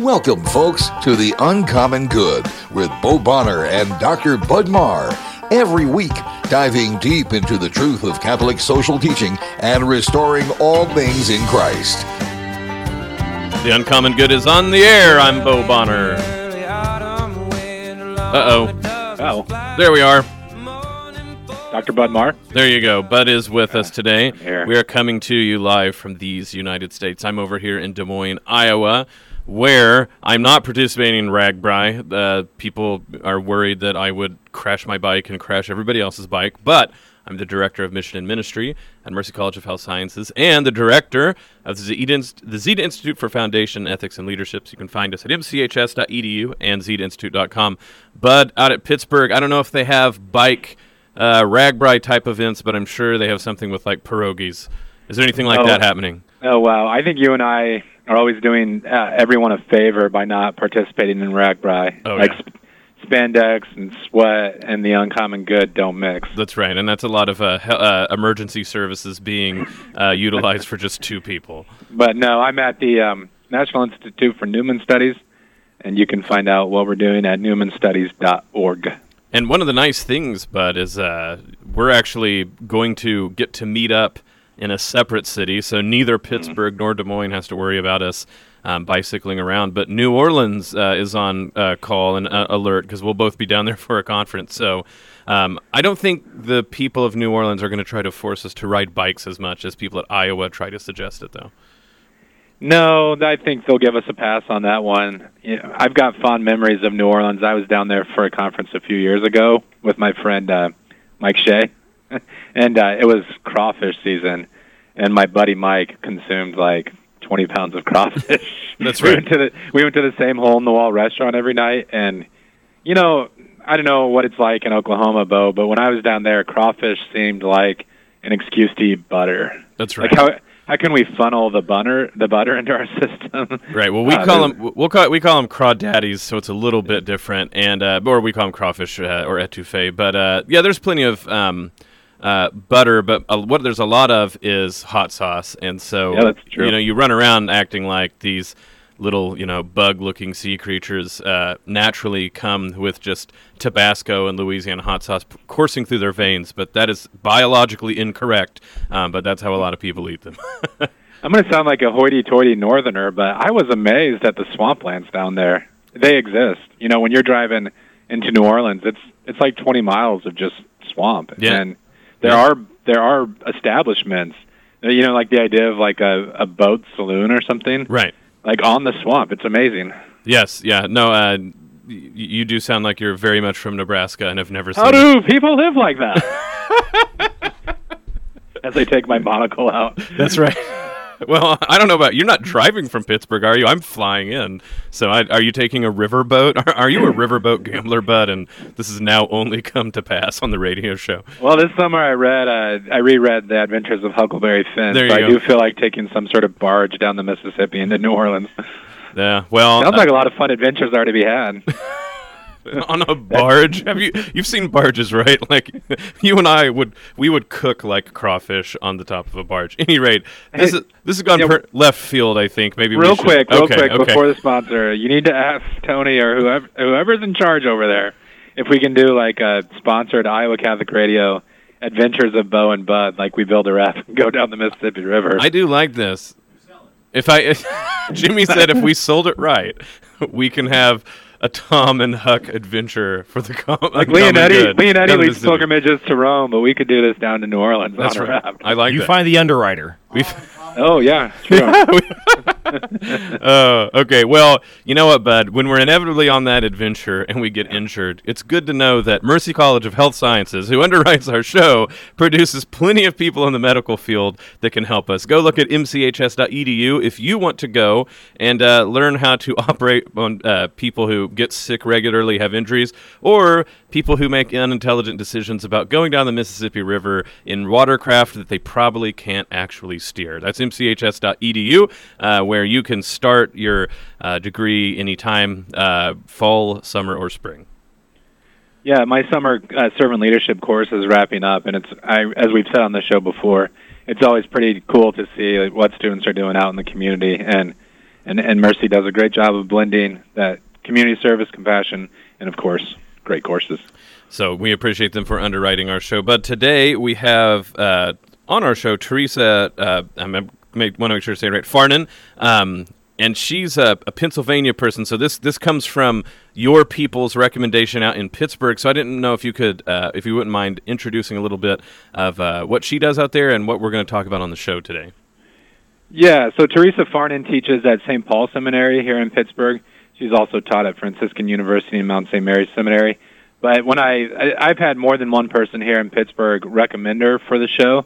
Welcome, folks, to the Uncommon Good with Bo Bonner and Dr. Bud Marr. Every week, diving deep into the truth of Catholic social teaching and restoring all things in Christ. The Uncommon Good is on the air. I'm Bo Bonner. Uh oh. Oh, There we are. Dr. Bud Marr. There you go. Bud is with us today. here. We are coming to you live from these United States. I'm over here in Des Moines, Iowa, where I'm not participating in RAGBRAI. Uh, people are worried that I would crash my bike and crash everybody else's bike, but I'm the director of mission and ministry at Mercy College of Health Sciences and the director of the Zeta, Inst- the Zeta Institute for Foundation Ethics and Leadership. So you can find us at mchs.edu and zetainstitute.com. Bud, out at Pittsburgh, I don't know if they have bike uh, RAGBRAI type events, but I'm sure they have something with like pierogies. Is there anything like Oh. that happening? Oh, wow. I think you and I are always doing uh, everyone a favor by not participating in RAGBRAI. Oh, like yeah. sp- spandex and sweat and the uncommon good don't mix. That's right, and that's a lot of uh, he- uh, emergency services being uh, utilized for just two people. But no, I'm at the um, National Institute for Newman Studies, and you can find out what we're doing at newmanstudies.org. And one of the nice things, Bud, is uh, we're actually going to get to meet up in a separate city, so neither Pittsburgh nor Des Moines has to worry about us um, bicycling around. But New Orleans uh, is on uh, call and uh, alert because we'll both be down there for a conference. So um, I don't think the people of New Orleans are going to try to force us to ride bikes as much as people at Iowa try to suggest it, though. No, I think they'll give us a pass on that one. I've got fond memories of New Orleans. I was down there for a conference a few years ago with my friend uh, Mike Shea, and uh, it was crawfish season, and my buddy Mike consumed like 20 pounds of crawfish. That's right. we. Went to the, we went to the same hole in the wall restaurant every night, and you know, I don't know what it's like in Oklahoma, Bo, but when I was down there, crawfish seemed like an excuse to eat butter. That's right. Like how how can we funnel the butter the butter into our system? Right. Well, we Uh, call them we'll call we call them crawdaddies, so it's a little bit different, and uh, or we call them crawfish uh, or etouffee. But uh, yeah, there's plenty of um, uh, butter, but uh, what there's a lot of is hot sauce, and so Yeah, you know you run around acting like these little you know bug-looking sea creatures uh, naturally come with just Tabasco and Louisiana hot sauce p- coursing through their veins, but that is biologically incorrect. Um, but that's how a lot of people eat them. I'm going to sound like a hoity-toity northerner, but I was amazed at the swamplands down there. They exist. You know, when you're driving into New Orleans, it's it's like 20 miles of just swamp, Yeah. and there Yeah. are there are establishments. You know, like the idea of like a, a boat saloon or something, right. like on the swamp. It's amazing. Yes, yeah, no. Uh, y- you do sound like you're very much from Nebraska and have never seen. How do people live like that? As I take my monocle out. That's right. Well, I don't know about you're not driving from Pittsburgh, are you? I'm flying in. So, I, are you taking a riverboat? Are, are you a riverboat gambler, bud? And this has now only come to pass on the radio show. Well, this summer I read, uh, I reread The Adventures of Huckleberry Finn. There so you I do feel like taking some sort of barge down the Mississippi into New Orleans. Yeah. Well, Sounds like a lot of fun adventures are to be had. on a barge. Have you you've seen barges, right? Like you and I would we would cook like crawfish on the top of a barge. Any rate, this Hey, is this has gone yeah, per- left field. I think maybe real quick, real okay, quick, okay. before the sponsor, you need to ask Tony or whoever whoever's in charge over there if we can do like a sponsored Iowa Catholic Radio Adventures of Bo and Bud, like we build a raft and go down the Mississippi River. I do like this. If I, if, Jimmy said, if we sold it right, we can have a Tom and Huck adventure for the com- like common Leonetti, good. Leonetti Down the leads pilgrimages to Rome, but we could do this down to New Orleans That's on a right. raft. I like you that. find the underwriter. We've- Oh yeah. Oh, okay. Well, you know what, Bud? When we're inevitably on that adventure and we get injured, it's good to know that Mercy College of Health Sciences, who underwrites our show, produces plenty of people in the medical field that can help us. Go look at mchs.edu if you want to go and uh, learn how to operate on uh, people who get sick regularly, have injuries, or people who make unintelligent decisions about going down the Mississippi River in watercraft that they probably can't actually steer. That's mchs.edu, uh, where you can start your uh, degree anytime, uh, fall, summer, or spring. Yeah, my summer uh, servant leadership course is wrapping up, and it's I, as we've said on the show before, it's always pretty cool to see like, what students are doing out in the community. And and and Mercy does a great job of blending that community service, compassion, and of course, great courses. So we appreciate them for underwriting our show. But today we have uh, on our show Theresa. Uh, I'm want to make sure to say it right. Farnan. Um, and she's a, a, Pennsylvania person. So this this comes from your people's recommendation out in Pittsburgh. So I didn't know if you could, uh, if you wouldn't mind introducing a little bit of uh, what she does out there and what we're going to talk about on the show today. Yeah. So Theresa Farnan teaches at St. Paul Seminary here in Pittsburgh. She's also taught at Franciscan University and Mount St. Mary's Seminary. But when I, I I've had more than one person here in Pittsburgh recommend her for the show,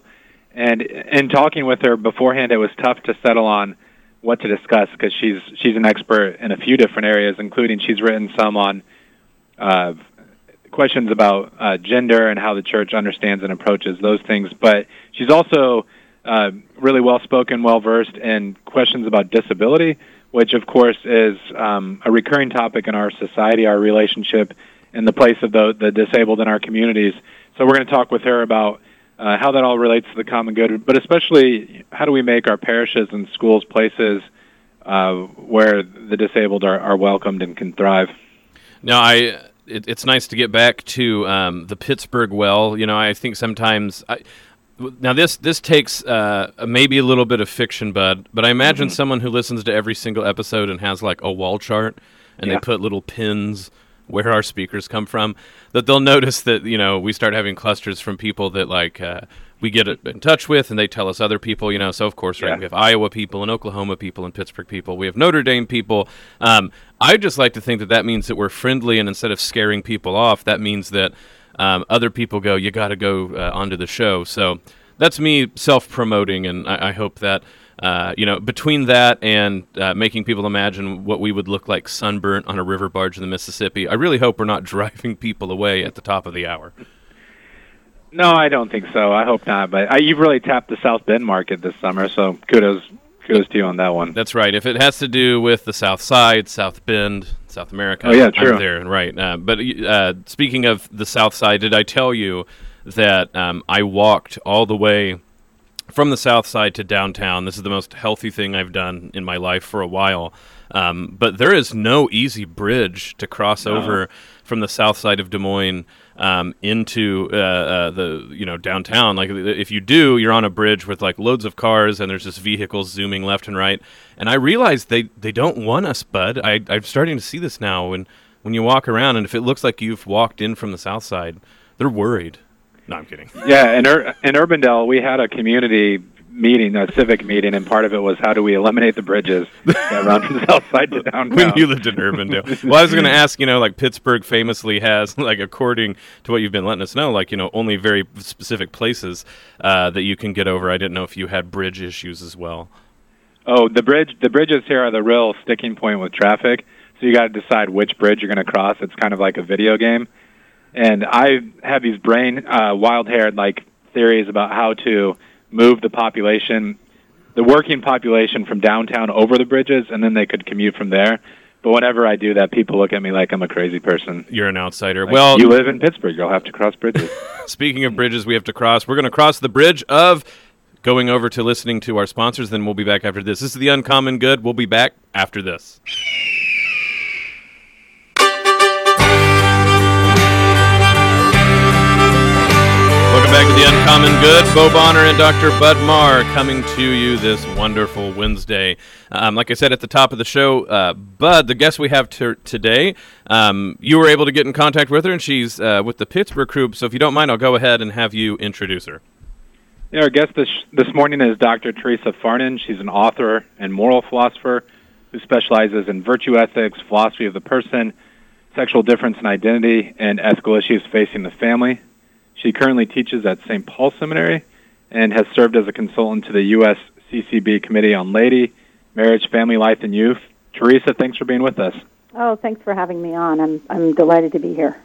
and in talking with her beforehand, it was tough to settle on what to discuss because she's she's an expert in a few different areas, including she's written some on uh, questions about uh, gender and how the church understands and approaches those things. But she's also uh, really well spoken, well versed in questions about disability, which of course is um, a recurring topic in our society, our relationship, and the place of the the disabled in our communities. So we're going to talk with her about uh, how that all relates to the common good, but especially how do we make our parishes and schools places uh, where the disabled are, are welcomed and can thrive. No, I. It, it's nice to get back to um, the Pittsburgh well. You know, I think sometimes. I, now this this takes uh, maybe a little bit of fiction, bud, but I imagine mm-hmm. someone who listens to every single episode and has like a wall chart, and yeah. they put little pins where our speakers come from, that they'll notice that you know we start having clusters from people that like uh, we get in touch with, and they tell us other people. You know, so of course, right, yeah. we have Iowa people and Oklahoma people and Pittsburgh people. We have Notre Dame people. Um, I just like to think that that means that we're friendly, and instead of scaring people off, that means that um, other people go, you got to go uh, onto the show. So that's me self promoting, and I, I hope that uh, you know, between that and uh, making people imagine what we would look like sunburnt on a river barge in the Mississippi, I really hope we're not driving people away at the top of the hour. No, I don't think so. I hope not. But I, you've really tapped the South Bend market this summer, so kudos, kudos to you on that one. That's right. If it has to do with the South Side, South Bend, South America, oh yeah, true. I'm there, right? Uh, but uh, speaking of the South Side, did I tell you that um, I walked all the way? From the south side to downtown. This is the most healthy thing I've done in my life for a while. Um, but there is no easy bridge to cross no. over from the south side of Des Moines um, into uh, uh, the you know downtown. Like if you do, you're on a bridge with like loads of cars and there's just vehicles zooming left and right. And I realized they they don't want us, bud. I, I'm starting to see this now when when you walk around and if it looks like you've walked in from the south side, they're worried. No, I'm kidding. Yeah, in Ur- in Urbandale, we had a community meeting, a civic meeting, and part of it was how do we eliminate the bridges that run from the south side to downtown. when you lived in Urbandale. well, I was going to ask, you know, like Pittsburgh famously has, like, according to what you've been letting us know, like, you know, only very specific places uh, that you can get over. I didn't know if you had bridge issues as well. Oh, the bridge. The bridges here are the real sticking point with traffic. So you got to decide which bridge you're going to cross. It's kind of like a video game and I have these brain uh, wild-haired like theories about how to move the population, the working population, from downtown over the bridges, and then they could commute from there. But whenever I do that, people look at me like I'm a crazy person. You're an outsider. Like, well, you live in Pittsburgh. You'll have to cross bridges. Speaking of bridges, we have to cross. We're going to cross the bridge of going over to listening to our sponsors. Then we'll be back after this. This is the Uncommon Good. We'll be back after this. Back to the Uncommon Good. Bo Bonner and Dr. Bud Marr coming to you this wonderful Wednesday. Um, like I said at the top of the show, uh, Bud, the guest we have t- today, um, you were able to get in contact with her, and she's uh, with the Pittsburgh group. So if you don't mind, I'll go ahead and have you introduce her. Yeah, our guest this, this morning is Dr. Theresa Farnan. She's an author and moral philosopher who specializes in virtue ethics, philosophy of the person, sexual difference and identity, and ethical issues facing the family. She currently teaches at St. Paul Seminary and has served as a consultant to the U.S. CCB Committee on Laity, Marriage, Family Life, and Youth. Theresa, thanks for being with us. Oh, thanks for having me on. I'm I'm delighted to be here.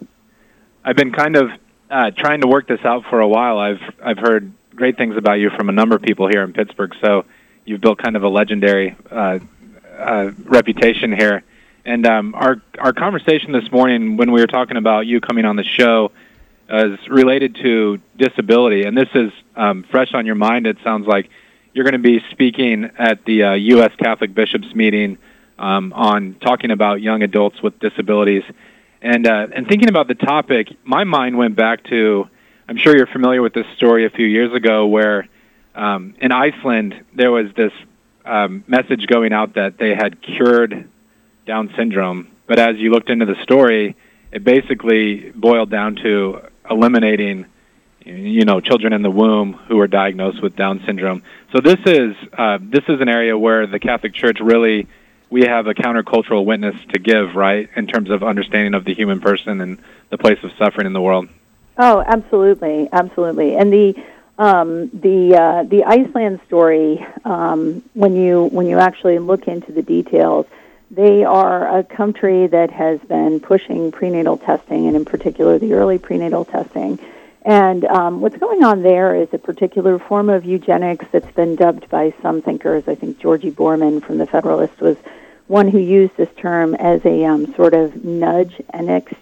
I've been kind of uh, trying to work this out for a while. I've I've heard great things about you from a number of people here in Pittsburgh. So you've built kind of a legendary uh, uh, reputation here. And um, our our conversation this morning, when we were talking about you coming on the show, is related to disability, and this is um, fresh on your mind. It sounds like you're going to be speaking at the uh, U.S. Catholic Bishops meeting um, on talking about young adults with disabilities. And uh, and thinking about the topic, my mind went back to I'm sure you're familiar with this story a few years ago where um, in Iceland there was this um, message going out that they had cured Down syndrome, but as you looked into the story, it basically boiled down to eliminating you know children in the womb who are diagnosed with Down syndrome. So this is uh, this is an area where the Catholic Church really we have a countercultural witness to give, right, in terms of understanding of the human person and the place of suffering in the world. Oh, absolutely, absolutely. And the um, the uh, the Iceland story, um, when you when you actually look into the details, they are a country that has been pushing prenatal testing, and in particular the early prenatal testing. And um, what's going on there is a particular form of eugenics that's been dubbed by some thinkers. I think Georgi Boorman from the Federalist was one who used this term as a um, sort of nudge enics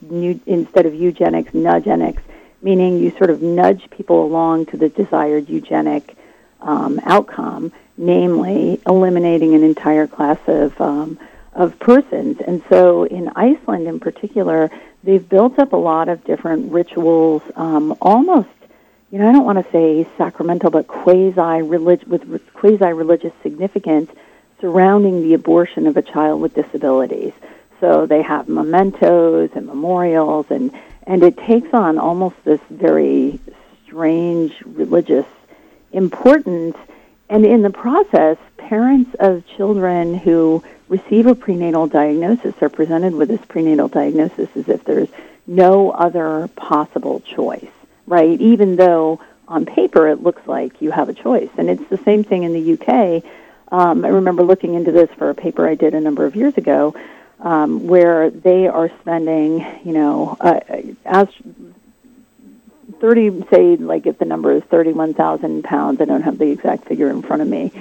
instead of eugenics, nudgenics, meaning you sort of nudge people along to the desired eugenic um, outcome, namely eliminating an entire class of um, of persons. And so, in Iceland, in particular, they've built up a lot of different rituals, um, almost. You know, I don't want to say sacramental, but quasi religious with quasi religious significance surrounding the abortion of a child with disabilities. So they have mementos and memorials, and, and it takes on almost this very strange religious importance. And in the process, parents of children who receive a prenatal diagnosis are presented with this prenatal diagnosis as if there's no other possible choice, right? Even though on paper it looks like you have a choice. And it's the same thing in the UK um, I remember looking into this for a paper I did a number of years ago, um, where they are spending, you know, uh, as 30, say, like if the number is 31,000 pounds, I don't have the exact figure in front of me,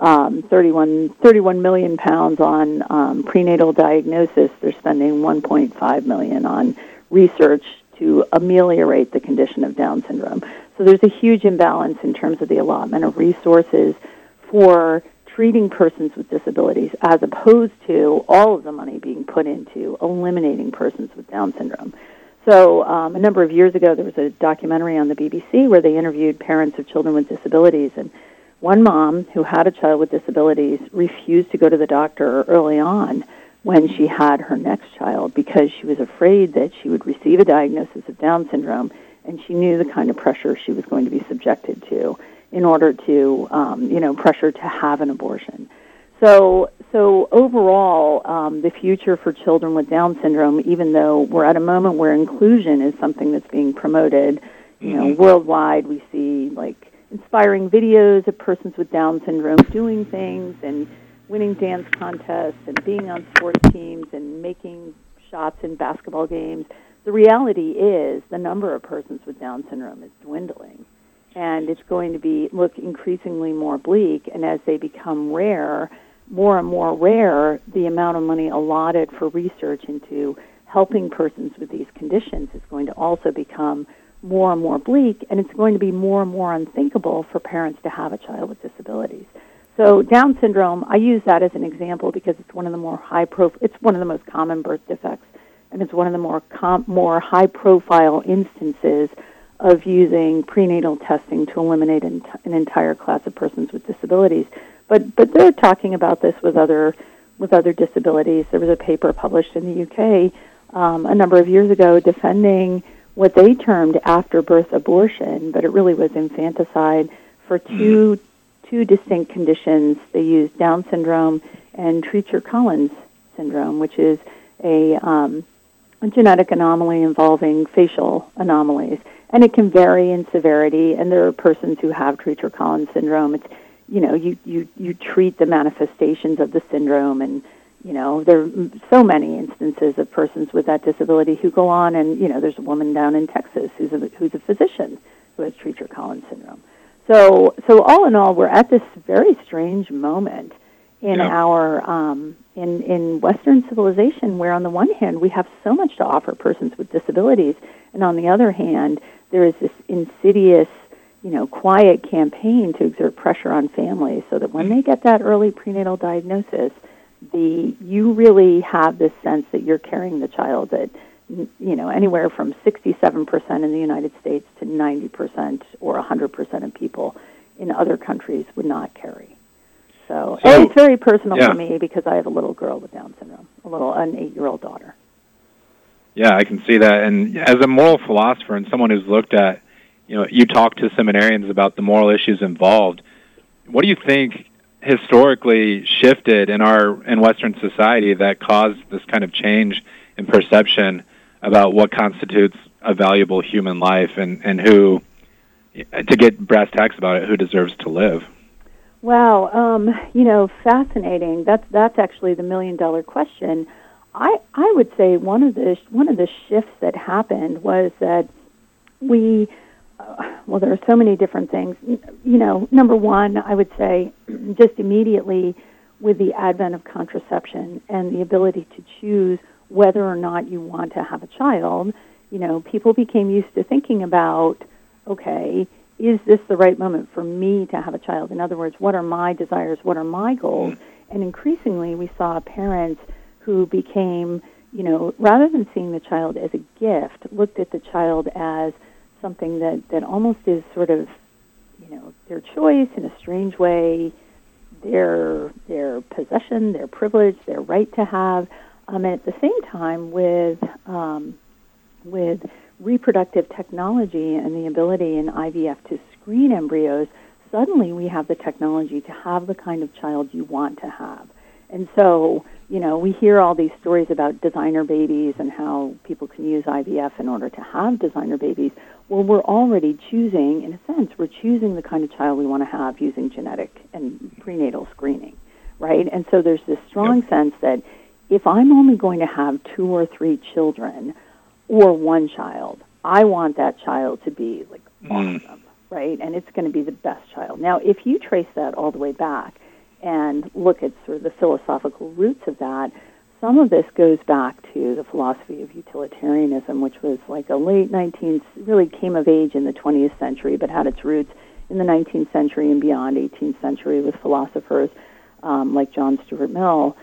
um, 31, 31 million pounds on um, prenatal diagnosis. They're spending 1.5 million on research to ameliorate the condition of Down syndrome. So there's a huge imbalance in terms of the allotment of resources for treating persons with disabilities as opposed to all of the money being put into eliminating persons with Down syndrome. So, um, a number of years ago, there was a documentary on the BBC where they interviewed parents of children with disabilities. And one mom who had a child with disabilities refused to go to the doctor early on when she had her next child because she was afraid that she would receive a diagnosis of Down syndrome and she knew the kind of pressure she was going to be subjected to in order to, um, you know, pressure to have an abortion. So, so overall, um, the future for children with Down syndrome, even though we're at a moment where inclusion is something that's being promoted, you know, mm-hmm. worldwide, we see like inspiring videos of persons with Down syndrome doing things and winning dance contests and being on sports teams and making shots in basketball games. The reality is the number of persons with Down syndrome is dwindling and it's going to be look increasingly more bleak. And as they become rare, more and more rare, the amount of money allotted for research into helping persons with these conditions is going to also become more and more bleak, and it's going to be more and more unthinkable for parents to have a child with disabilities. So Down syndrome, I use that as an example because it's one of the more high prof- it's one of the most common birth defects, and it's one of the more com- more high profile instances of using prenatal testing to eliminate an, an entire class of persons with disabilities. But but they're talking about this with other with other disabilities. There was a paper published in the UK um, a number of years ago defending what they termed after birth abortion, but it really was infanticide for two two distinct conditions. They used Down syndrome and Treacher Collins syndrome, which is a, um, a genetic anomaly involving facial anomalies and it can vary in severity. And there are persons who have Treacher-Collins syndrome. It's you know you you you treat the manifestations of the syndrome, and you know there are so many instances of persons with that disability who go on, and you know there's a woman down in Texas who's a who's a physician who has Treacher-Collins syndrome. So so all in all, we're at this very strange moment in yeah. our um, in in Western civilization, where on the one hand we have so much to offer persons with disabilities, and on the other hand there is this insidious you know, quiet campaign to exert pressure on families so that when they get that early prenatal diagnosis, the you really have this sense that you're carrying the child that you know anywhere from 67% in the United States to 90% or 100% of people in other countries would not carry. So, So- it's very personal yeah. for me because I have a little girl with Down syndrome, a little an 8-year-old daughter. Yeah, I can see that. And as a moral philosopher and someone who's looked at, you know, you talk to seminarians about the moral issues involved. What do you think historically shifted in our in Western society that caused this kind of change in perception about what constitutes a valuable human life and and who, to get brass tacks about it, who deserves to live? Wow, um, you know, fascinating. That's that's actually the million dollar question. I I would say one of the one of the shifts that happened was that we Uh, well there are so many different things. You know, number one, I would say just immediately with the advent of contraception and the ability to choose whether or not you want to have a child, you know, people became used to thinking about okay, is this the right moment for me to have a child? In other words, what are my desires? What are my goals? Mm-hmm. And increasingly, we saw parents who became, you know, rather than seeing the child as a gift, looked at the child as something that, that almost is sort of, you know, their choice in a strange way, their their possession, their privilege, their right to have. Um, and at the same time, with um, with reproductive technology and the ability in IVF to screen embryos, suddenly we have the technology to have the kind of child you want to have. And so, you know, we hear all these stories about designer babies and how people can use IVF in order to have designer babies. Well, we're already choosing, in a sense, we're choosing the kind of child we want to have using genetic and prenatal screening, right? And so there's this strong sense that if I'm only going to have two or three children, or one child. I want that child to be like Mm. awesome, right? And it's going to be the best child. Now, if you trace that all the way back and look at sort of the philosophical roots of that, some of this goes back to the philosophy of utilitarianism, which was like a late 19th, really came of age in the 20th century, but had its roots in the 19th century and beyond, 18th century, with philosophers um, like John Stuart Mill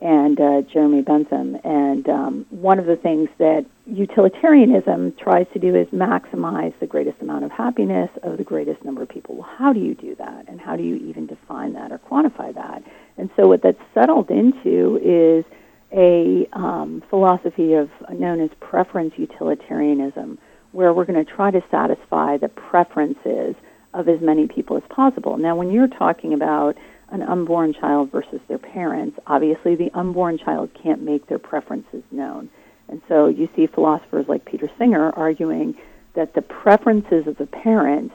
and uh, Jeremy Bentham. And um, one of the things that utilitarianism tries to do is maximize the greatest amount of happiness of the greatest number of people. Well, how do you do that? And how do you even define that or quantify that? And so what that's settled into is a um, philosophy of known as preference utilitarianism, where we're going to try to satisfy the preferences of as many people as possible. Now, when you're talking about an unborn child versus their parents, obviously the unborn child can't make their preferences known. And so you see philosophers like Peter Singer arguing that the preferences of the parent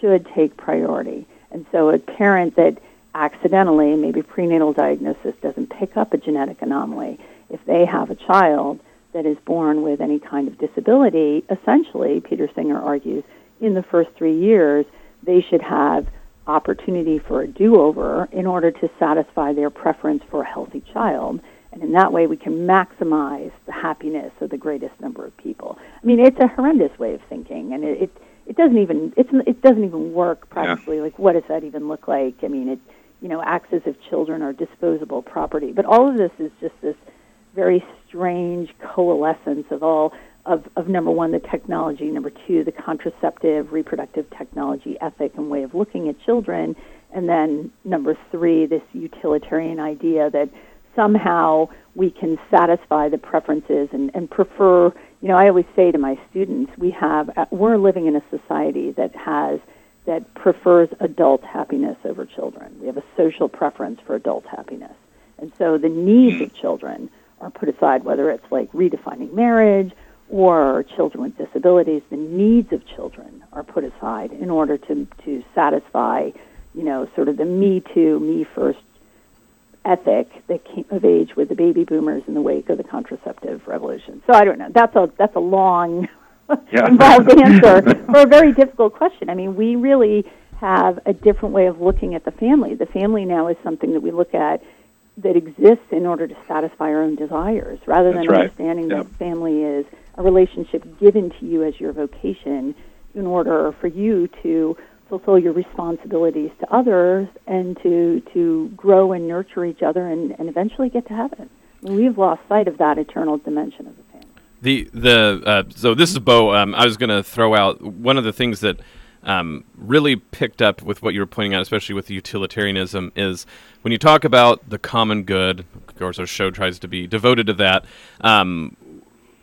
should take priority. And so a parent that accidentally, maybe prenatal diagnosis doesn't pick up a genetic anomaly, if they have a child that is born with any kind of disability, essentially, Peter Singer argues, in the first three years, they should have opportunity for a do-over in order to satisfy their preference for a healthy child. And in that way, we can maximize the happiness of the greatest number of people. I mean, it's a horrendous way of thinking, and it, it, it doesn't even it's, it doesn't even work practically. Like, what does that even look like? I mean, it you know acts as if children are disposable property. But all of this is just this very strange coalescence of all of, of number one, the technology, number two, the contraceptive, reproductive technology ethic and way of looking at children, and then number three, this utilitarian idea that somehow we can satisfy the preferences and, and prefer. You know, I always say to my students, we have uh, we're living in a society that has that prefers adult happiness over children. We have a social preference for adult happiness, and so the needs of children are put aside, whether it's like redefining marriage or children with disabilities, the needs of children are put aside in order to, to satisfy, you know, sort of the me too, me first ethic that came of age with the baby boomers in the wake of the contraceptive revolution. So I don't know. That's a that's a long Yeah. involved answer for a very difficult question. I mean, we really have a different way of looking at the family. The family now is something that we look at that exists in order to satisfy our own desires, rather That's than right. understanding Yep. that family is a relationship given to you as your vocation in order for you to fulfill your responsibilities to others and to to grow and nurture each other and, and eventually get to heaven. We've lost sight of that eternal dimension of the. The the uh, so this is Bo. Um, I was going to throw out one of the things that um, really picked up with what you were pointing out, especially with utilitarianism, is when you talk about the common good. Of course, our show tries to be devoted to that. Um,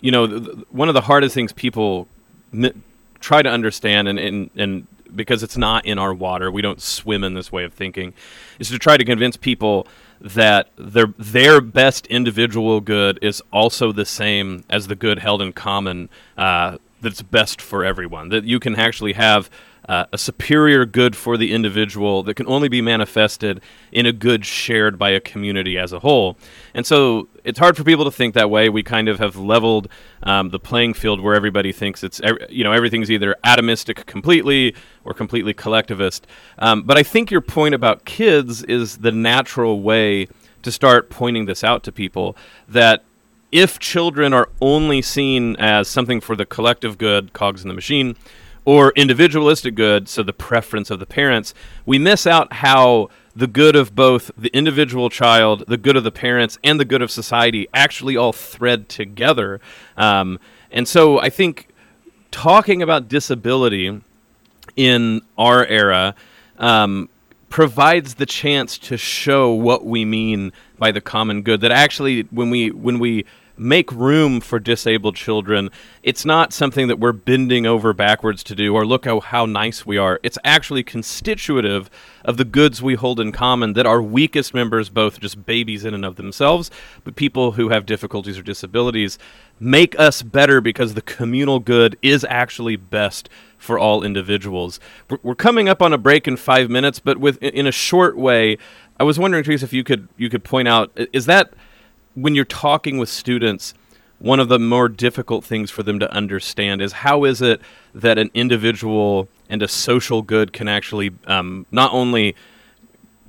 you know, th- th- one of the hardest things people n- try to understand, and, and and because it's not in our water, we don't swim in this way of thinking, is to try to convince people that their their best individual good is also the same as the good held in common uh, that's best for everyone. That you can actually have uh, a superior good for the individual that can only be manifested in a good shared by a community as a whole. And so it's hard for people to think that way. We kind of have leveled um, the playing field where everybody thinks it's you know everything's either atomistic completely or completely collectivist. Um, but I think your point about kids is the natural way to start pointing this out to people that if children are only seen as something for the collective good, cogs in the machine, or individualistic good, so the preference of the parents, we miss out how the good of both the individual child, the good of the parents, and the good of society actually all thread together. Um, and so I think talking about disability in our era um, provides the chance to show what we mean by the common good. That actually, when we when we make room for disabled children. It's not something that we're bending over backwards to do or look how, how nice we are. It's actually constitutive of the goods we hold in common that our weakest members, both just babies in and of themselves, but people who have difficulties or disabilities, make us better because the communal good is actually best for all individuals. We're coming up on a break in five minutes, but with in a short way, I was wondering, Theresa, if you could you could point out is that when you're talking with students, one of the more difficult things for them to understand is how is it that an individual and a social good can actually um, not only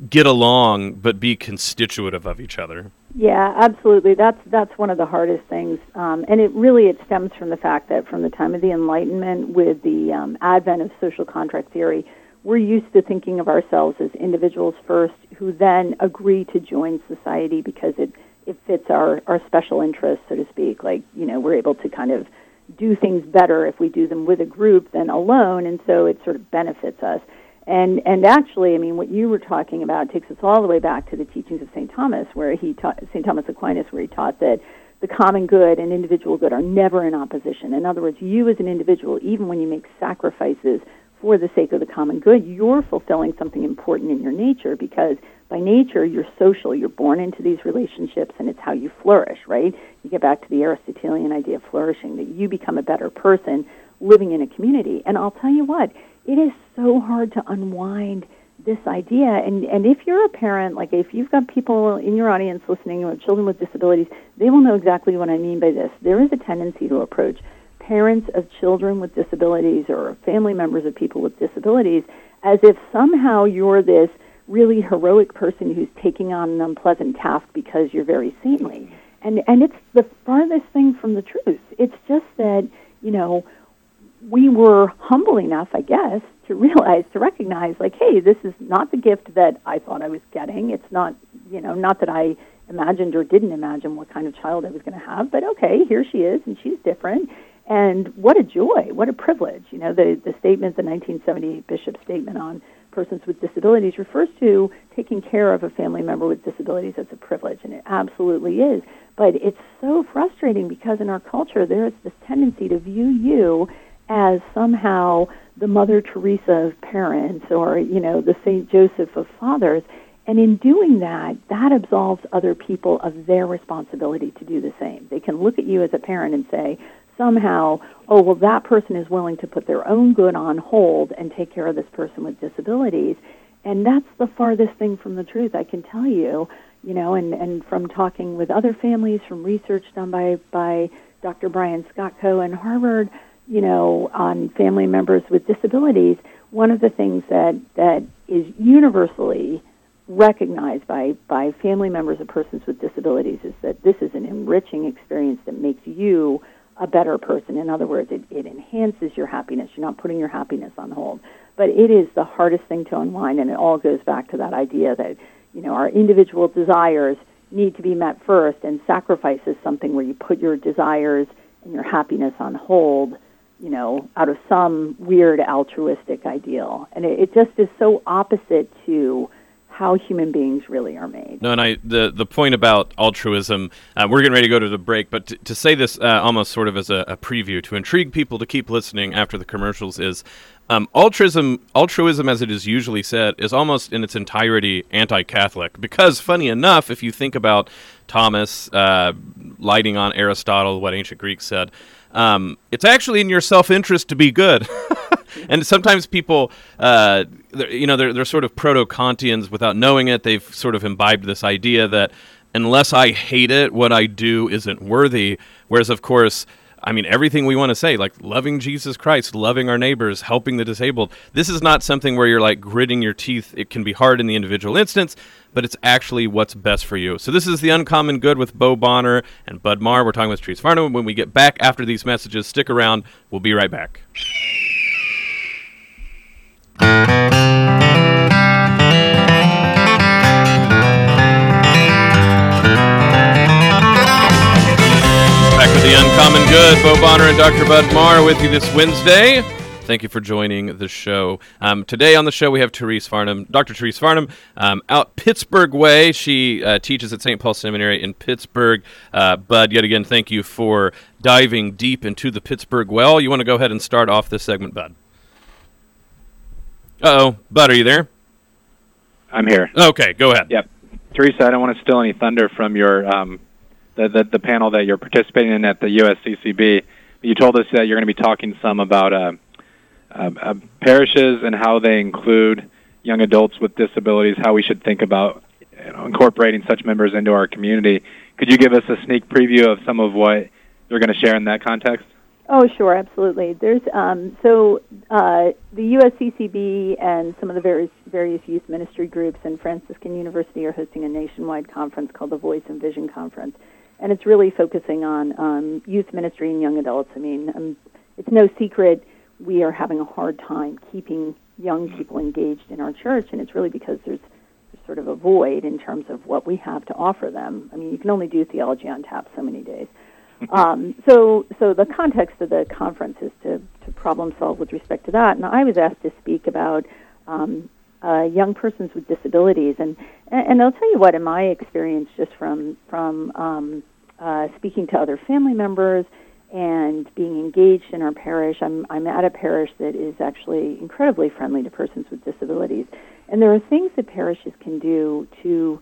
get along but be constitutive of each other. Yeah, absolutely. That's that's one of the hardest things, um, and it really it stems from the fact that from the time of the Enlightenment, with the um, advent of social contract theory, we're used to thinking of ourselves as individuals first, who then agree to join society because it it fits our, our special interests, so to speak. Like, you know, we're able to kind of do things better if we do them with a group than alone, and so it sort of benefits us. And and actually, I mean, what you were talking about takes us all the way back to the teachings of St. Thomas, where he taught St. Thomas Aquinas, where he taught that the common good and individual good are never in opposition. In other words, you as an individual, even when you make sacrifices for the sake of the common good, you're fulfilling something important in your nature because by nature you're social. You're born into these relationships and it's how you flourish, right? You get back to the Aristotelian idea of flourishing, that you become a better person living in a community. And I'll tell you what, it is so hard to unwind this idea. And, and if you're a parent, like if you've got people in your audience listening who have children with disabilities, they will know exactly what I mean by this. There is a tendency to approach parents of children with disabilities or family members of people with disabilities as if somehow you're this really heroic person who's taking on an unpleasant task because you're very saintly. And and it's the farthest thing from the truth. It's just that, you know, we were humble enough, I guess, to realize, to recognize, like, hey, this is not the gift that I thought I was getting. It's not, you know, not that I imagined or didn't imagine what kind of child I was going to have, but okay, here she is, and she's different. And what a joy, what a privilege. You know, the, the statement, the 1978 Bishop statement on persons with disabilities refers to taking care of a family member with disabilities as a privilege, and it absolutely is. But it's so frustrating because in our culture there is this tendency to view you as somehow the Mother Teresa of parents or, you know, the St. Joseph of fathers. And in doing that, that absolves other people of their responsibility to do the same. They can look at you as a parent and say, somehow, oh, well, that person is willing to put their own good on hold and take care of this person with disabilities. And that's the farthest thing from the truth, I can tell you, you know, and, and from talking with other families, from research done by, by Dr. Brian Skotko in Harvard, you know, on family members with disabilities, one of the things that, that is universally recognized by, by family members of persons with disabilities is that this is an enriching experience that makes you a better person. In other words, it, it enhances your happiness. You're not putting your happiness on hold. but it is the hardest thing to unwind, and it all goes back to that idea that you know our individual desires need to be met first, and sacrifice is something where you put your desires and your happiness on hold, you know, out of some weird altruistic ideal, and it, it just is so opposite to how human beings really are made. No, and I the the point about altruism, uh, we're getting ready to go to the break, but to, to say this uh, almost sort of as a, a, preview to intrigue people to keep listening after the commercials is. Um, altruism, altruism, as it is usually said, is almost in its entirety anti-Catholic. Because, funny enough, if you think about Thomas uh, lighting on Aristotle, what ancient Greeks said, um, it's actually in your self-interest to be good. and sometimes people, uh, you know, they're, they're sort of proto Kantians without knowing it. They've sort of imbibed this idea that unless I hate it, what I do isn't worthy. Whereas, of course, I mean, everything we want to say, like loving Jesus Christ, loving our neighbors, helping the disabled. This is not something where you're like gritting your teeth. It can be hard in the individual instance, but it's actually what's best for you. So this is the Uncommon Good with Bo Bonner and Bud Marr. We're talking with Therese Farnan. When we get back after these messages, stick around. We'll be right back. Back with the Uncommon Good, Bo Bonner and Dr. Bud Marr with you this Wednesday. Thank you for joining the show. Um, today on the show, we have Therese Farnan, Dr. Therese Farnan, um, out Pittsburgh way. She uh, teaches at St. Paul Seminary in Pittsburgh. Uh, Bud, yet again, thank you for diving deep into the Pittsburgh well. You want to go ahead and start off this segment, Bud? oh, Bud, are you there? I'm here. Okay, go ahead. Yep. Theresa, I don't want to steal any thunder from your um, the, the, the panel that you're participating in at the USCCB. You told us that you're going to be talking some about uh, uh, uh, parishes and how they include young adults with disabilities, how we should think about you know, incorporating such members into our community. Could you give us a sneak preview of some of what you're going to share in that context? Oh, sure, absolutely. There's um, so uh, the USCCB and some of the various various youth ministry groups and Franciscan University are hosting a nationwide conference called the Voice and Vision Conference, and it's really focusing on um, youth ministry and young adults. I mean, um, it's no secret we are having a hard time keeping young people engaged in our church, and it's really because there's, there's sort of a void in terms of what we have to offer them. I mean, you can only do theology on tap so many days. um, so, so the context of the conference is to, to problem solve with respect to that. And I was asked to speak about um, uh, young persons with disabilities, and and I'll tell you what, in my experience, just from from um, uh, speaking to other family members and being engaged in our parish, I'm I'm at a parish that is actually incredibly friendly to persons with disabilities, and there are things that parishes can do to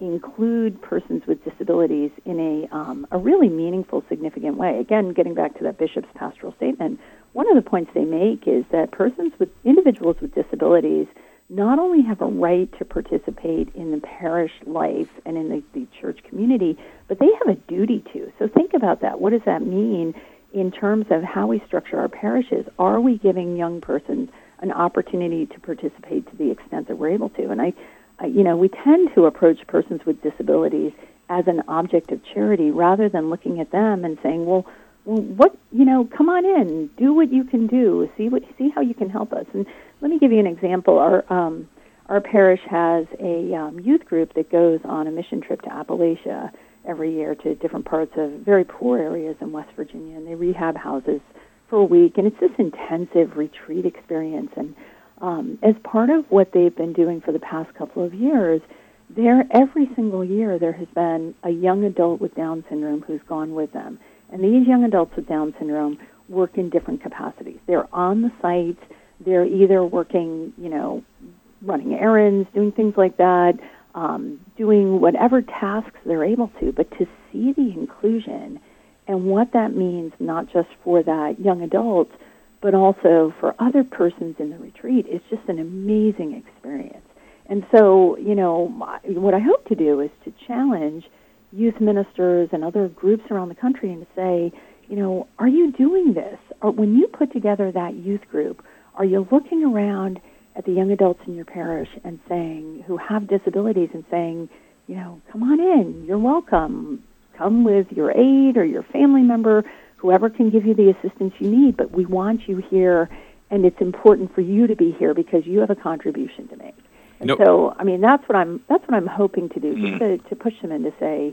include persons with disabilities in a, um, a really meaningful, significant way. Again, getting back to that bishop's pastoral statement, one of the points they make is that persons with individuals with disabilities not only have a right to participate in the parish life and in the, the church community, but they have a duty to. So think about that. What does that mean in terms of how we structure our parishes? Are we giving young persons an opportunity to participate to the extent that we're able to? And I you know, we tend to approach persons with disabilities as an object of charity rather than looking at them and saying, well, what you know, come on in, do what you can do, see what see how you can help us. And let me give you an example. Our um, our parish has a um, youth group that goes on a mission trip to Appalachia every year to different parts of very poor areas in West Virginia, and they rehab houses for a week, and it's this intensive retreat experience. And um, as part of what they've been doing for the past couple of years, there every single year there has been a young adult with Down syndrome who's gone with them, and these young adults with Down syndrome work in different capacities. They're on the site. They're either working, you know, running errands, doing things like that, um, doing whatever tasks they're able to. But to see the inclusion and what that means, not just for that young adult, but also for other persons in the retreat is just an amazing experience. And so, you know, what I hope to do is to challenge youth ministers and other groups around the country and to say, you know, are you doing this? Or when you put together that youth group, are you looking around at the young adults in your parish and saying, who have disabilities and saying, you know, come on in, you're welcome. Come with your aide or your family member whoever can give you the assistance you need, but we want you here and it's important for you to be here because you have a contribution to make. And Nope. so, I mean, that's what I'm that's what I'm hoping to do, just to, to push them in to say,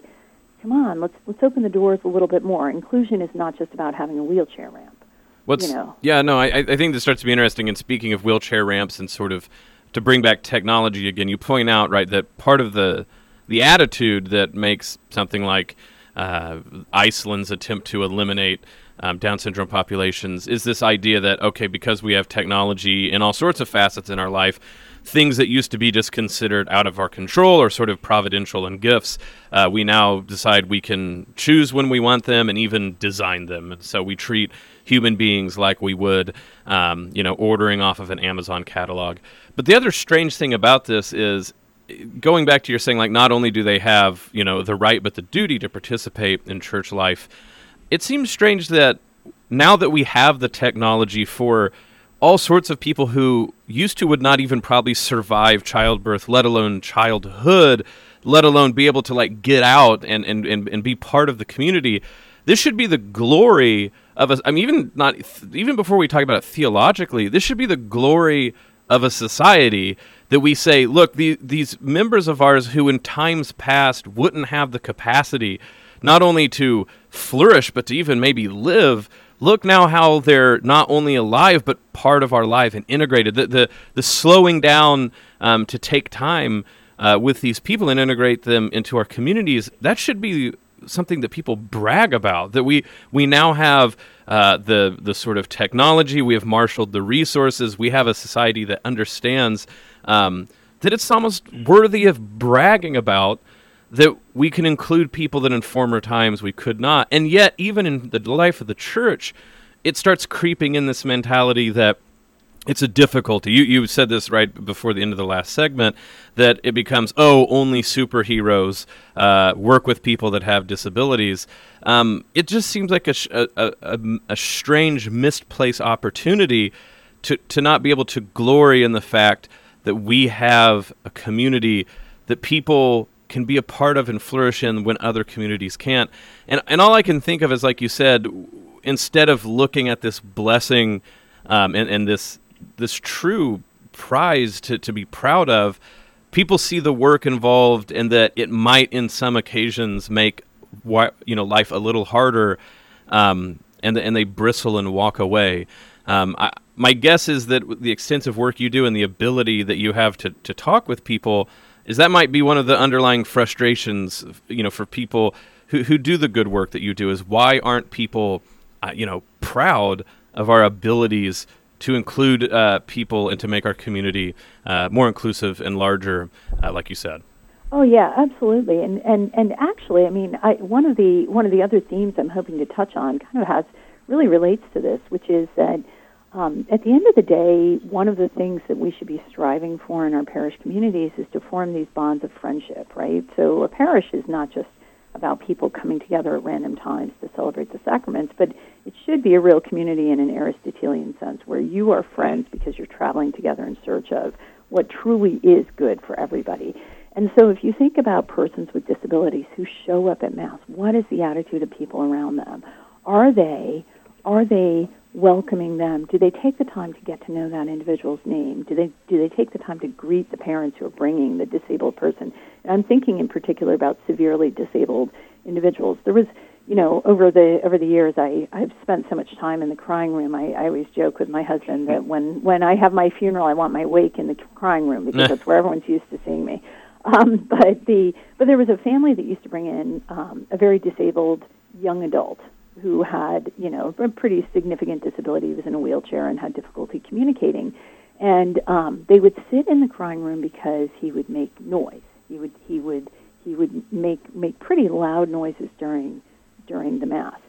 come on, let's let's open the doors a little bit more. Inclusion is not just about having a wheelchair ramp. What's you know. yeah no I I think this starts to be interesting. And speaking of wheelchair ramps and sort of to bring back technology again, you point out right that part of the the attitude that makes something like uh, Iceland's attempt to eliminate um, Down syndrome populations is this idea that okay because we have technology in all sorts of facets in our life. Things that used to be just considered out of our control or sort of providential and gifts, uh, we now decide we can choose when we want them and even design them. So we treat human beings like we would, um, you know, ordering off of an Amazon catalog. But the other strange thing about this is going back to your saying, like, not only do they have, you know, the right but the duty to participate in church life, it seems strange that now that we have the technology for all sorts of people who used to would not even probably survive childbirth, let alone childhood, let alone be able to like get out and, and, and, and be part of the community. This should be the glory of us. I mean, even not even before we talk about it theologically, this should be the glory of a society that we say, look, the, these members of ours who in times past wouldn't have the capacity not only to flourish but to even maybe live look now how they're not only alive but part of our life and integrated. The the, the slowing down um, to take time uh, with these people and integrate them into our communities that should be something that people brag about that we we now have uh, the the sort of technology we have marshaled the resources we have a society that understands um, that it's almost worthy of bragging about that we can include people that in former times we could not. And yet, even in the life of the church, it starts creeping in this mentality that it's a difficulty. You you said this right before the end of the last segment that it becomes oh only superheroes uh, work with people that have disabilities. Um, it just seems like a, a, a, a strange misplaced opportunity to to not be able to glory in the fact that we have a community that people can be a part of and flourish in when other communities can't. And and all I can think of is like you said, instead of looking at this blessing um, and, and this this true prize to, to be proud of, people see the work involved and that it might in some occasions make you know life a little harder um, and and they bristle and walk away. Um, I, my guess is that the extensive work you do and the ability that you have to, to talk with people is that might be one of the underlying frustrations you know for people who, who do the good work that you do is why aren't people uh, you know proud of our abilities to include uh, people and to make our community uh, more inclusive and larger uh, like you said Oh yeah, absolutely. And and and actually, I mean, I, one of the one of the other themes I'm hoping to touch on kind of has really relates to this, which is that um, at the end of the day, one of the things that we should be striving for in our parish communities is to form these bonds of friendship, right? So a parish is not just about people coming together at random times to celebrate the sacraments, but it should be a real community in an Aristotelian sense where you are friends because you're traveling together in search of what truly is good for everybody. And so if you think about persons with disabilities who show up at Mass, what is the attitude of people around them? Are they are they welcoming them? Do they take the time to get to know that individual's name? Do they do they take the time to greet the parents who are bringing the disabled person? And I'm thinking in particular about severely disabled individuals. There was, you know, over the over the years, I I've spent so much time in the crying room. I, I always joke with my husband that when when I have my funeral, I want my wake in the crying room because that's where everyone's used to seeing me. Um, but the but there was a family that used to bring in um, a very disabled young adult who had you know a pretty significant disability. He was in a wheelchair and had difficulty communicating, and um, they would sit in the crying room because he would make noise. He would he would he would make make pretty loud noises during during the mass,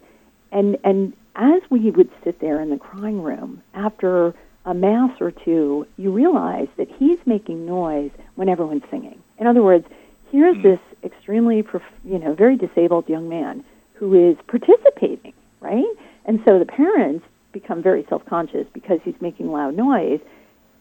and and as we would sit there in the crying room after a mass or two, you realize that he's making noise when everyone's singing. In other words, here's this extremely, prof- you know, very disabled young man who is participating, right? And so the parents become very self-conscious because he's making loud noise.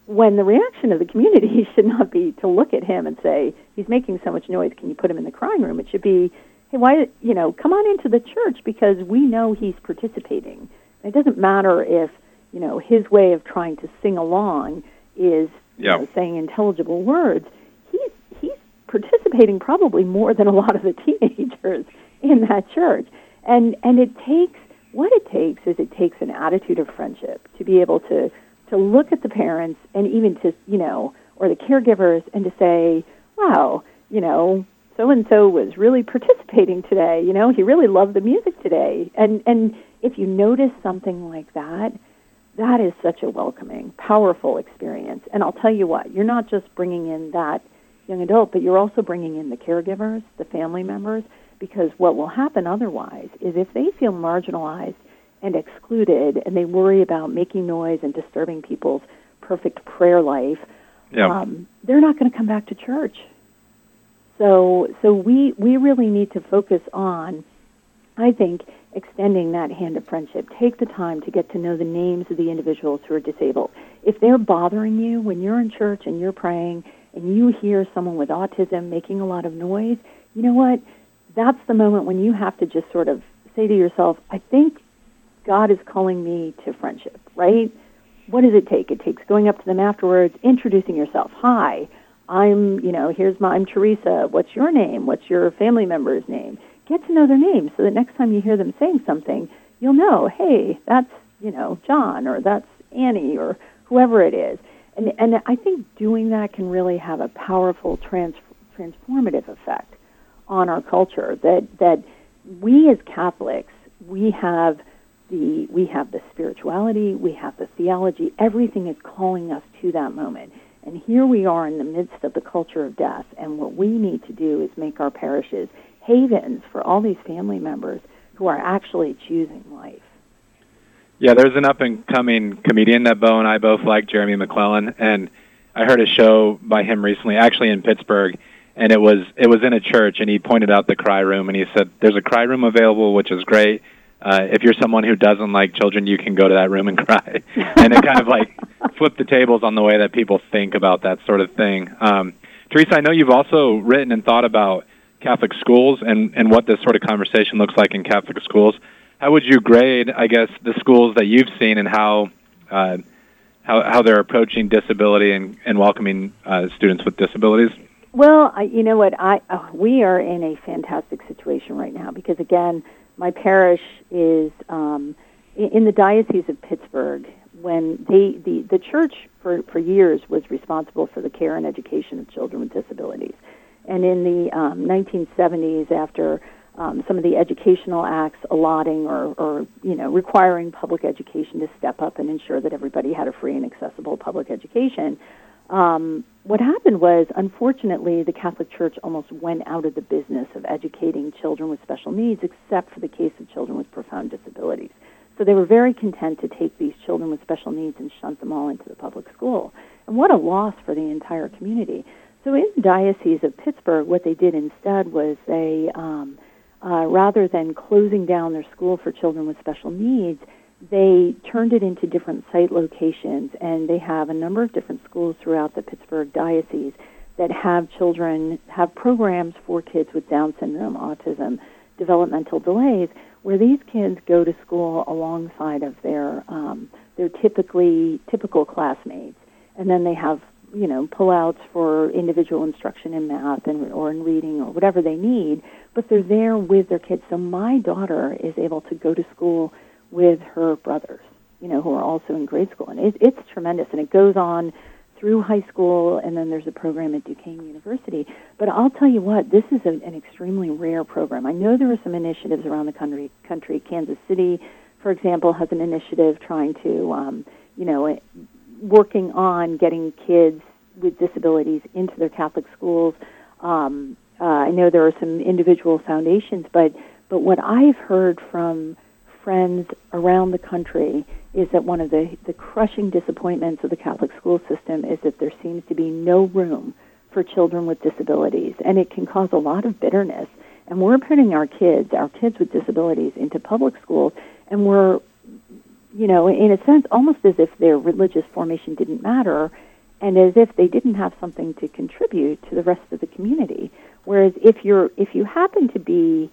When the reaction of the community should not be to look at him and say, "He's making so much noise. Can you put him in the crying room?" It should be, "Hey, why, you know, come on into the church because we know he's participating." It doesn't matter if you know, his way of trying to sing along is you know, saying intelligible words. He's he's participating probably more than a lot of the teenagers in that church. And and it takes what it takes is it takes an attitude of friendship to be able to to look at the parents and even to you know or the caregivers and to say, wow, you know, so and so was really participating today. You know, he really loved the music today. And and if you notice something like that, that is such a welcoming, powerful experience. And I'll tell you what, you're not just bringing in that young adult, but you're also bringing in the caregivers, the family members, because what will happen otherwise is if they feel marginalized and excluded and they worry about making noise and disturbing people's perfect prayer life, Yeah. um, they're not going to come back to church. So, so we we really need to focus on, I think, extending that hand of friendship. Take the time to get to know the names of the individuals who are disabled. If they're bothering you when you're in church and you're praying and you hear someone with autism making a lot of noise, you know what? That's the moment when you have to just sort of say to yourself, I think God is calling me to friendship, right? What does it take? It takes going up to them afterwards, introducing yourself. Hi, I'm, you know, here's my, I'm Theresa. What's your name? What's your family member's name? Get to know their names so that next time you hear them saying something, you'll know, hey, that's, you know, John or that's Annie or whoever it is. And, and I think doing that can really have a powerful trans, transformative effect on our culture that, that we as Catholics, we have the we have the spirituality, we have the theology, everything is calling us to that moment. And here we are in the midst of the culture of death, and what we need to do is make our parishes havens for all these family members who are actually choosing life. Yeah, there's an up and coming comedian that Bo and I both like, Jeremy McLellan, and I heard a show by him recently, actually in Pittsburgh, and it was it was in a church, and he pointed out the cry room, and he said, "There's a cry room available, which is great. Uh, if you're someone who doesn't like children, you can go to that room and cry." and it kind of like flipped the tables on the way that people think about that sort of thing. Um, Theresa, I know you've also written and thought about Catholic schools and and what this sort of conversation looks like in Catholic schools how would you grade, I guess, the schools that you've seen and how uh, how how they're approaching disability and, and welcoming uh, students with disabilities? Well, I, you know what? I uh, we are in a fantastic situation right now because again, my parish is um, in, in the diocese of Pittsburgh. When they the the church for for years was responsible for the care and education of children with disabilities, and in the um, 1970s, after um, some of the educational acts allotting or, or you know requiring public education to step up and ensure that everybody had a free and accessible public education. Um, what happened was, unfortunately, the Catholic Church almost went out of the business of educating children with special needs, except for the case of children with profound disabilities. So they were very content to take these children with special needs and shunt them all into the public school. And what a loss for the entire community. So in the Diocese of Pittsburgh, what they did instead was they um, uh, rather than closing down their school for children with special needs, they turned it into different site locations, and they have a number of different schools throughout the Pittsburgh diocese that have children have programs for kids with Down syndrome, autism, developmental delays, where these kids go to school alongside of their um, their typically typical classmates, and then they have you know pullouts for individual instruction in math and or in reading or whatever they need but they're there with their kids. So my daughter is able to go to school with her brothers you know who are also in grade school. And it, it's tremendous. And it goes on through high school and then there's a program at Duquesne University. But I'll tell you what this is a, an extremely rare program. I know there are some initiatives around the country country. Kansas City for example has an initiative trying to um, you know working on getting kids with disabilities into their Catholic schools. Um, uh, I know there are some individual foundations, but but what I've heard from friends around the country is that one of the, the crushing disappointments of the Catholic school system is that there seems to be no room for children with disabilities, and it can cause a lot of bitterness. And we're putting our kids, our kids with disabilities, into public schools, and we're you know, in a sense, almost as if their religious formation didn't matter, and as if they didn't have something to contribute to the rest of the community. Whereas if you're if you happen to be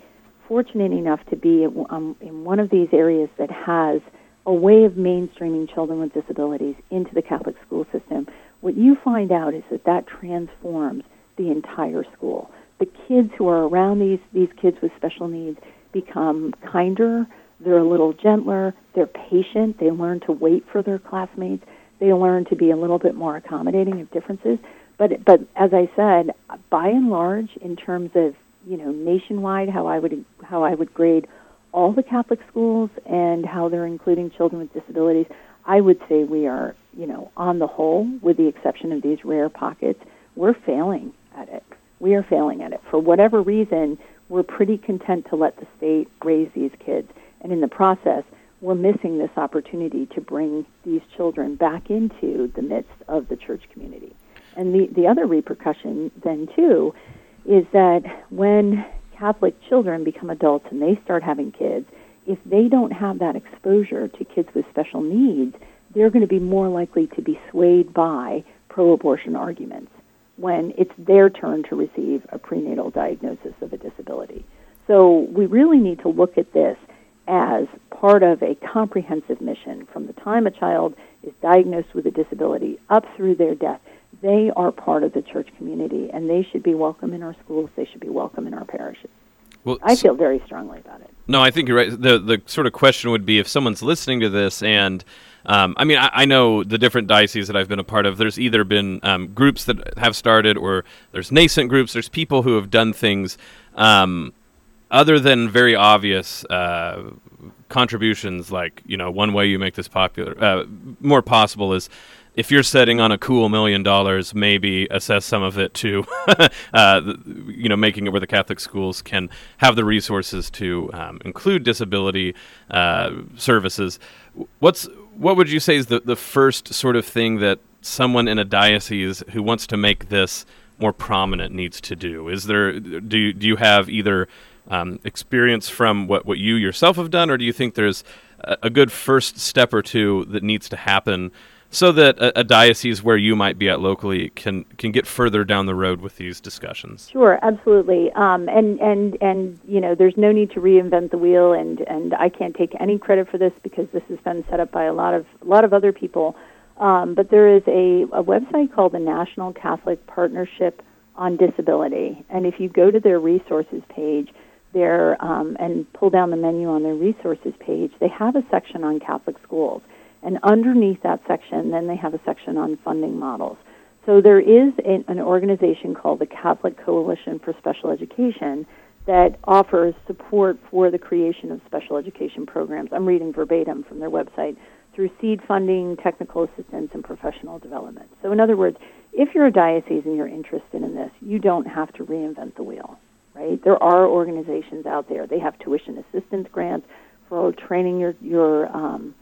fortunate enough to be um, in one of these areas that has a way of mainstreaming children with disabilities into the Catholic school system, what you find out is that that transforms the entire school. The kids who are around these, these kids with special needs become kinder, they're a little gentler, they're patient, they learn to wait for their classmates, they learn to be a little bit more accommodating of differences. But, but as I said, by and large, in terms of you know nationwide, how I would how I would grade all the Catholic schools and how they're including children with disabilities, I would say we are, you know, on the whole, with the exception of these rare pockets, we're failing at it. We are failing at it. For whatever reason, we're pretty content to let the state raise these kids. And in the process, we're missing this opportunity to bring these children back into the midst of the church community. And the, the other repercussion then, too, is that when Catholic children become adults and they start having kids, if they don't have that exposure to kids with special needs, they're going to be more likely to be swayed by pro abortion arguments when it's their turn to receive a prenatal diagnosis of a disability. So we really need to look at this as part of a comprehensive mission from the time a child is diagnosed with a disability up through their death they are part of the church community and they should be welcome in our schools. They should be welcome in our parishes. Well, I feel very strongly about it. No, I think you're right. The the sort of question would be if someone's listening to this and um, I mean, I, I, know the different dioceses that I've been a part of. There's either been um, groups that have started, or there's nascent groups. There's people who have done things um, other than very obvious uh, contributions. Like, you know, one way you make this popular, uh, more possible is if you're setting on a cool million dollars, maybe assess some of it to, uh, you know, making it where the Catholic schools can have the resources to um, include disability uh, services. What's what would you say is the, the first sort of thing that someone in a diocese who wants to make this more prominent needs to do? Is there do you, do you have either um, experience from what, what you yourself have done, or do you think there's a, a good first step or two that needs to happen? So that a, a, diocese where you might be at locally can can get further down the road with these discussions. Sure, absolutely. Um, and and and you know, there's no need to reinvent the wheel, and and I can't take any credit for this because this has been set up by a lot of a lot of other people. Um, but there is a, a website called the National Catholic Partnership on Disability, and if you go to their resources page. There um, and pull down the menu on their resources page. They have a section on Catholic schools, and underneath that section, then they have a section on funding models. So there is a, an organization called the Catholic Coalition for Special Education that offers support for the creation of special education programs. I'm reading verbatim from their website through seed funding, technical assistance, and professional development. So, in other words, if you're a diocese and you're interested in this, you don't have to reinvent the wheel, right? There are organizations out there. They have tuition assistance grants for training your your um,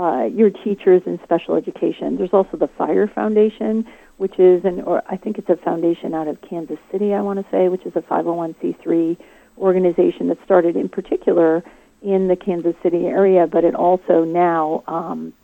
uh, your teachers in special education. There's also the Fire Foundation, which is an, or I think it's a foundation out of Kansas City, I want to say, which is a 501c3 organization that started in particular in the Kansas City area, but it also now, um,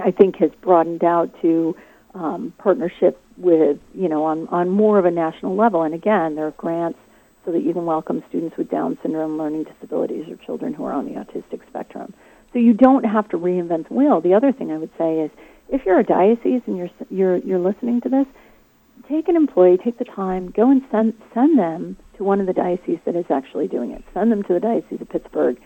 I think, has broadened out to um, partnership with, you know, on, on more of a national level. And again, there are grants so that you can welcome students with Down syndrome, learning disabilities, or children who are on the autistic spectrum. So you don't have to reinvent the wheel. The other thing I would say is, if you're a diocese and you're you're you're listening to this, take an employee, take the time, go and send send them to one of the dioceses that is actually doing it. Send them to the diocese of Pittsburgh.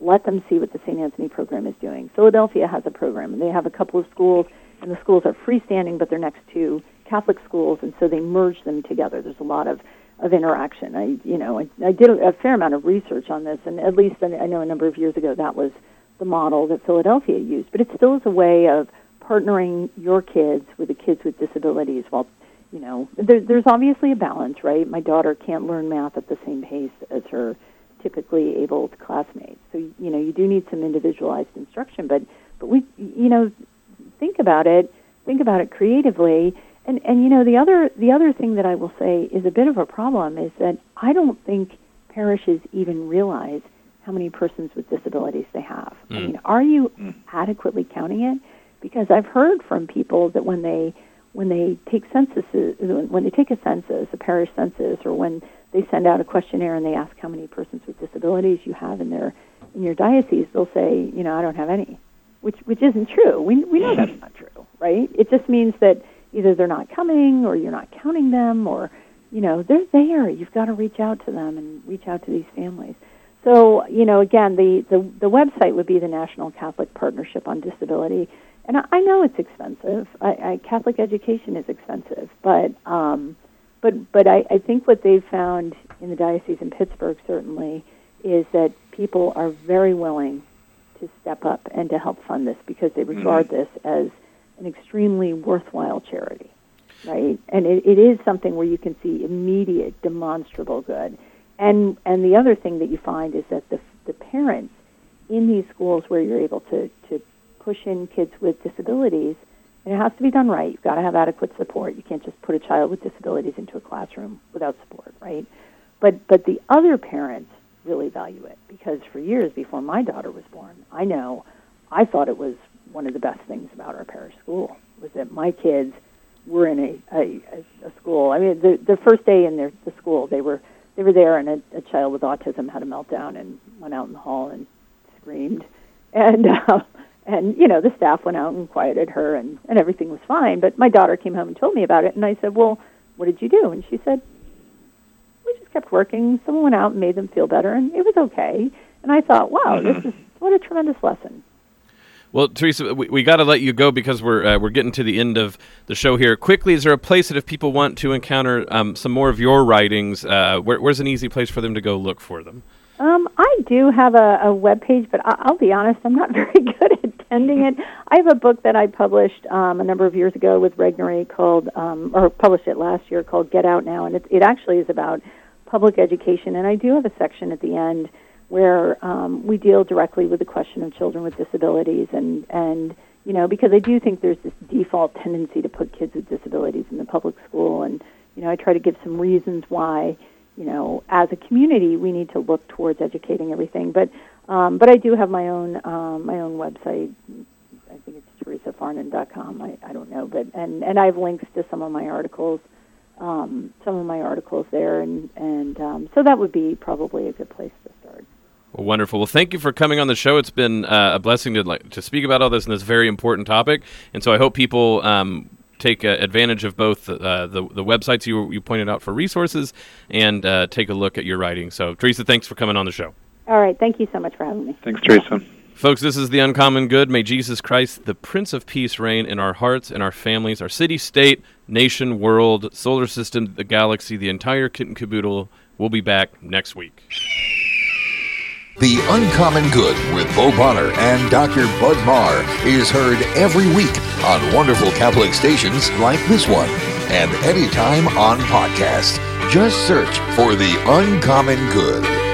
Let them see what the St. Anthony program is doing. Philadelphia has a program, and they have a couple of schools, and the schools are freestanding, but they're next to Catholic schools, and so they merge them together. There's a lot of of interaction. I, you know, I, I did a fair amount of research on this, and at least I know a number of years ago that was the model that Philadelphia used, but it still is a way of partnering your kids with the kids with disabilities while you know there, there's obviously a balance right? My daughter can't learn math at the same pace as her typically able classmates. So you know you do need some individualized instruction but but we you know think about it think about it creatively. And and you know the other the other thing that I will say is a bit of a problem is that I don't think parishes even realize how many persons with disabilities they have. Mm. I mean, are you mm. adequately counting it? Because I've heard from people that when they when they take censuses, when they take a census, a parish census, or when they send out a questionnaire and they ask how many persons with disabilities you have in their in your diocese, they'll say, you know, I don't have any. which which isn't true. We we know that's not true, right? It just means that either they're not coming or you're not counting them or you know they're there. You've got to reach out to them and reach out to these families. So you know, again, the the, the website would be the National Catholic Partnership on Disability. And I, I know it's expensive. I, I, Catholic education is expensive, but um, but but I, I think what they've found in the diocese in Pittsburgh certainly is that people are very willing to step up and to help fund this because they regard mm-hmm. this as an extremely worthwhile charity, right? And it, it is something where you can see immediate, demonstrable good. And and the other thing that you find is that the the parents in these schools where you're able to to push in kids with disabilities, and it has to be done right. You've got to have adequate support. You can't just put a child with disabilities into a classroom without support, right? But but the other parents really value it because for years before my daughter was born, I know I thought it was one of the best things about our parish school was that my kids were in a a, a school. I mean, the the first day in their the school, they were they were there, and a, a child with autism had a meltdown and went out in the hall and screamed, and uh, and you know the staff went out and quieted her, and and everything was fine. But my daughter came home and told me about it, and I said, well, what did you do? And she said, we just kept working. Someone went out and made them feel better, and it was okay. And I thought, wow, mm-hmm. this is what a tremendous lesson. Well, Theresa, we, we got to let you go because we're uh, we're getting to the end of the show here. Quickly, is there a place that if people want to encounter um, some more of your writings, uh, where, where's an easy place for them to go look for them? Um, I do have a, a web page, but I, will be honest, I'm not very good at tending it. I have a book that I published um, a number of years ago with Regnery called, um, or published it last year called Get Out Now, and it, it actually is about public education, and I do have a section at the end where um, we deal directly with the question of children with disabilities, and and you know because I do think there's this default tendency to put kids with disabilities in the public school, and you know I try to give some reasons why you know as a community we need to look towards educating everything, but um, but I do have my own um, my own website. I think it's theresafarnan.com. I, I don't know, but and and I have links to some of my articles um, some of my articles there, and and um, so that would be probably a good place to. Well, wonderful. Well, thank you for coming on the show. It's been uh, a blessing to like to speak about all this and this very important topic. And so I hope people um, take uh, advantage of both uh, the the websites you you pointed out for resources and uh, take a look at your writing. So, Theresa, thanks for coming on the show. All right. Thank you so much for having me. Thanks, Theresa. Folks, this is the uncommon good. May Jesus Christ, the Prince of Peace, reign in our hearts and our families, our city, state, nation, world, solar system, the galaxy, the entire kit and caboodle. We'll be back next week. The Uncommon Good with Bo Bonner and Dr. Bud Marr is heard every week on wonderful Catholic stations like this one and anytime on podcast. Just search for The Uncommon Good.